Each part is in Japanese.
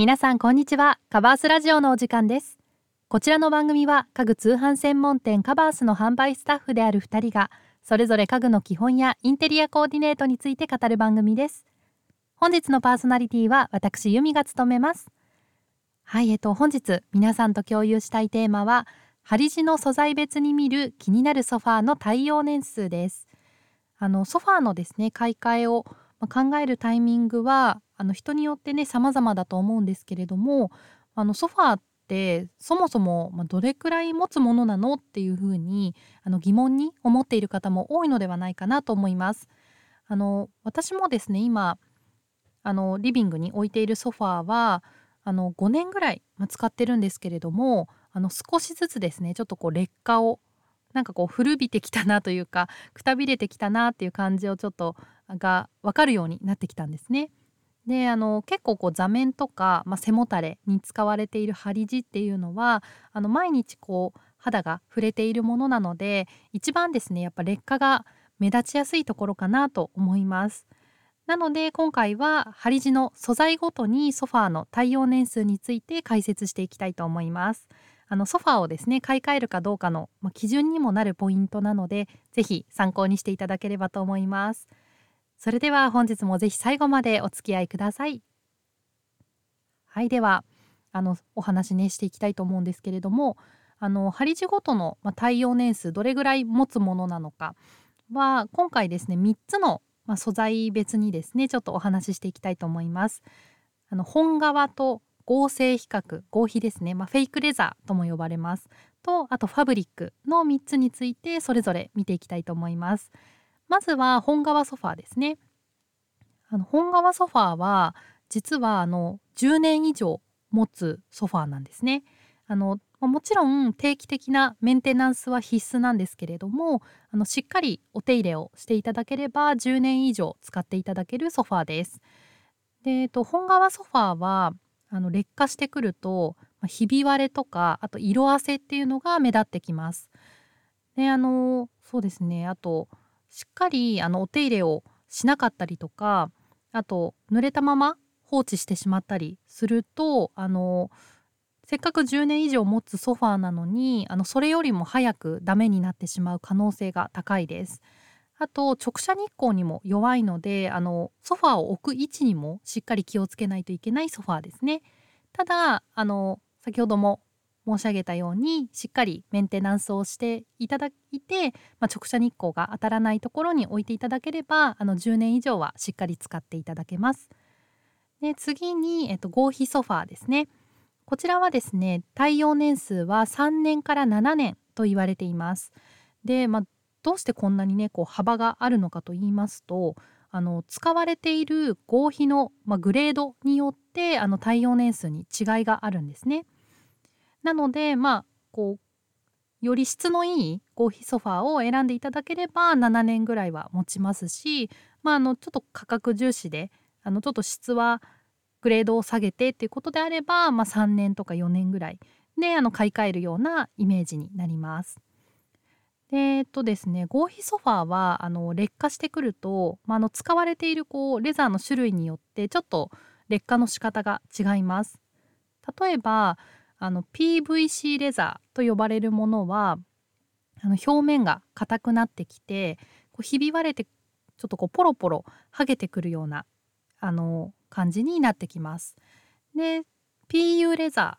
皆さんこんにちは。カバースラジオのお時間です。こちらの番組は家具通販専門店カバースの販売スタッフである2人がそれぞれ家具の基本やインテリアコーディネートについて語る番組です。本日のパーソナリティは私由美が務めます。はいえっと本日皆さんと共有したいテーマは針地の素材別に見る気になるソファーの対応年数です。あのソファーのですね買い替えをま考えるタイミングはあの人によってね様々だと思うんですけれどもあのソファーってそもそもどれくらい持つものなのっていうふうにあの疑問に思っている方も多いのではないかなと思います。あの私もですね今あのリビングに置いているソファーはあの5年ぐらい使ってるんですけれどもあの少しずつですねちょっとこう劣化をなんかこう古びてきたなというか くたびれてきたなっていう感じをちょっとが分かるようになってきたんですね。であの結構こう座面とか、まあ、背もたれに使われている針地っていうのはあの毎日こう肌が触れているものなので一番ですねやっぱ劣化が目立ちやすいところかなと思います。なので今回は針地の素材ごとにソファーの耐用年数について解説していきたいと思います。あのソファーをですね買い替えるかどうかの、まあ、基準にもなるポイントなので是非参考にしていただければと思います。それでは本日もぜひ最後までお付き合いくださいはいではあのお話ねしていきたいと思うんですけれどもあの針地ごとの、まあ、耐用年数どれぐらい持つものなのかは今回ですね3つの、まあ、素材別にですねちょっとお話ししていきたいと思いますあの本革と合成比較合皮ですね、まあ、フェイクレザーとも呼ばれます。とあとファブリックの3つについてそれぞれ見ていきたいと思います。まずは本革ソファーですね。あの本革ソファーは実はあの10年以上持つソファーなんですね。あのもちろん定期的なメンテナンスは必須なんですけれどもあのしっかりお手入れをしていただければ10年以上使っていただけるソファーです。で、えっと、本革ソファーはあの劣化してくるとまひび割れとかあと色あせっていうのが目立ってきます。であのそうですねあとしっかりあのお手入れをしなかったりとかあと濡れたまま放置してしまったりするとあのせっかく10年以上持つソファーなのにあのそれよりも早くダメになってしまう可能性が高いです。あと直射日光にも弱いのであのソファーを置く位置にもしっかり気をつけないといけないソファーですね。ただあの先ほども申し上げたようにしっかりメンテナンスをしていただいて、まあ、直射日光が当たらないところに置いていただければあの10年以上はしっかり使っていただけます。で次に、えっと、合皮ソファーですね。こちらはですね耐用年数は3年から7年と言われています。で、まあ、どうしてこんなにねこう幅があるのかと言いますとあの使われている合皮の、まあ、グレードによってあの耐用年数に違いがあるんですね。なのでまあこうより質のいい合皮ソファーを選んでいただければ7年ぐらいは持ちますし、まあ、あのちょっと価格重視であのちょっと質はグレードを下げてっていうことであれば、まあ、3年とか4年ぐらいであの買い替えるようなイメージになります。でえっとですね合皮ソファーはあの劣化してくると、まあ、あの使われているこうレザーの種類によってちょっと劣化の仕方が違います。例えばあの PVC レザーと呼ばれるものはあの表面が硬くなってきてこうひび割れてちょっとこうポロポロ剥げてくるようなあの感じになってきます。で PU レザ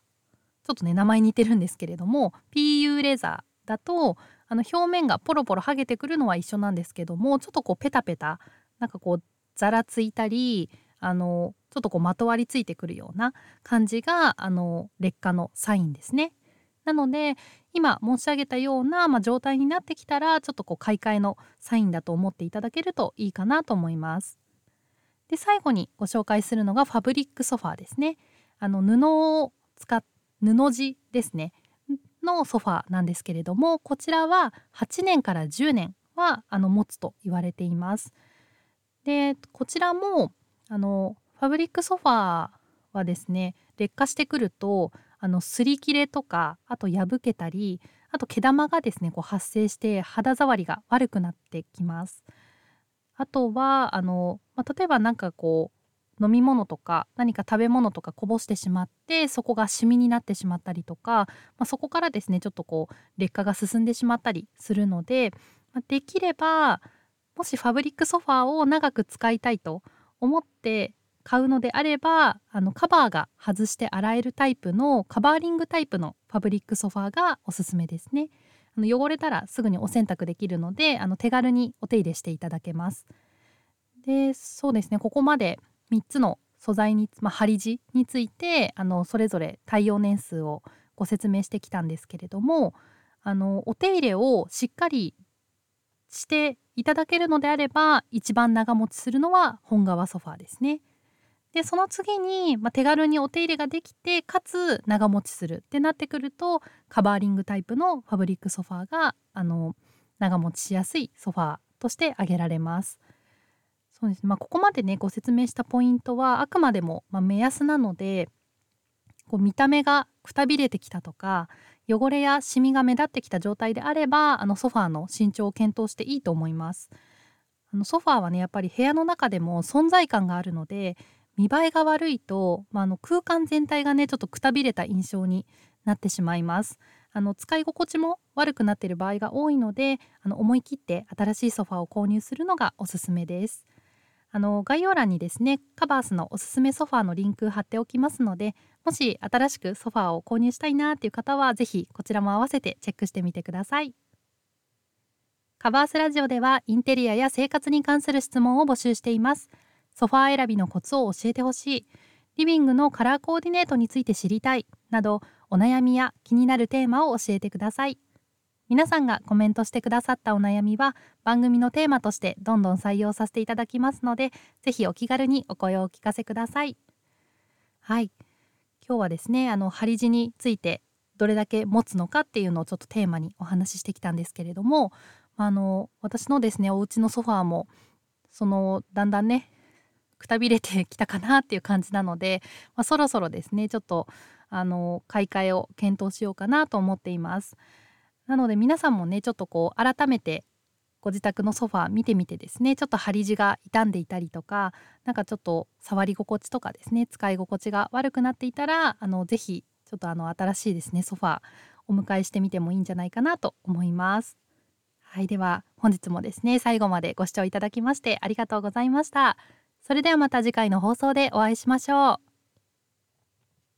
ーちょっとね名前似てるんですけれども PU レザーだとあの表面がポロポロ剥げてくるのは一緒なんですけどもちょっとこうペタペタなんかこうざらついたりあのちょっとこうまとわりついてくるような感じがあの劣化のサインですね。なので今申し上げたような、まあ、状態になってきたらちょっとこう買い替えのサインだと思っていただけるといいかなと思います。で最後にご紹介するのがファブリックソファーですね。あの布を使っ布地ですねのソファーなんですけれどもこちらは8年から10年はあの持つと言われています。でこちらもあのファブリックソファーはですね劣化してくるとあの擦り切れとかあと破けたりあと毛玉がですねこう発生して肌触りが悪くなってきます。あとはあの、まあ、例えば何かこう飲み物とか何か食べ物とかこぼしてしまってそこがシミになってしまったりとか、まあ、そこからですねちょっとこう劣化が進んでしまったりするので、ま、できればもしファブリックソファーを長く使いたいと思って買うのであればあのカバーが外して洗えるタイプのカバーリングタイプのファブリックソファーがおすすめですね。あの汚れたらすぐにお洗濯できるのであの手軽にお手入れしていただけます。でそうですねここまで3つの素材に、まあ、針地についてあのそれぞれ耐用年数をご説明してきたんですけれどもあのお手入れをしっかりしていただけるのであれば一番長持ちするのは本革ソファーですね。でその次に、まあ、手軽にお手入れができてかつ長持ちするってなってくるとカバーリングタイプのファブリックソファーがあの長持ちしやすいソファーとして挙げられます。そうですねまあ、ここまでねご説明したポイントはあくまでも、まあ、目安なのでこう見た目がくたびれてきたとか汚れやシミが目立ってきた状態であればあのソファーの身長を検討していいと思います。あのソファーはねやっぱり部屋の中でも存在感があるので見栄えが悪いと、まあ、あの空間全体がねちょっとくたびれた印象になってしまいます。あの使い心地も悪くなっている場合が多いのであの思い切って新しいソファーを購入するのがおすすめです。あの概要欄にですねカバースのおすすめソファーのリンク貼っておきますのでもし新しくソファーを購入したいなっていう方は是非こちらも合わせてチェックしてみてください。カバースラジオではインテリアや生活に関する質問を募集しています。ソファー選びのコツを教えてほしい、リビングのカラーコーディネートについて知りたいなどお悩みや気になるテーマを教えてください。皆さんがコメントしてくださったお悩みは番組のテーマとしてどんどん採用させていただきますのでぜひお気軽にお声をお聞かせください。はい今日はですねあの針地についてどれだけ持つのかっていうのをちょっとテーマにお話ししてきたんですけれどもあの私のですねお家のソファーもそのだんだんねくたびれてきたかなっていう感じなので、まあ、そろそろですねちょっとあの買い替えを検討しようかなと思っていますなので皆さんもねちょっとこう改めてご自宅のソファー見てみてですねちょっと張り地が傷んでいたりとかなんかちょっと触り心地とかですね使い心地が悪くなっていたらあのぜひちょっとあの新しいですねソファーお迎えしてみてもいいんじゃないかなと思います。はいでは本日もですね最後までご視聴いただきましてありがとうございました。それではまた次回の放送でお会いしましょう。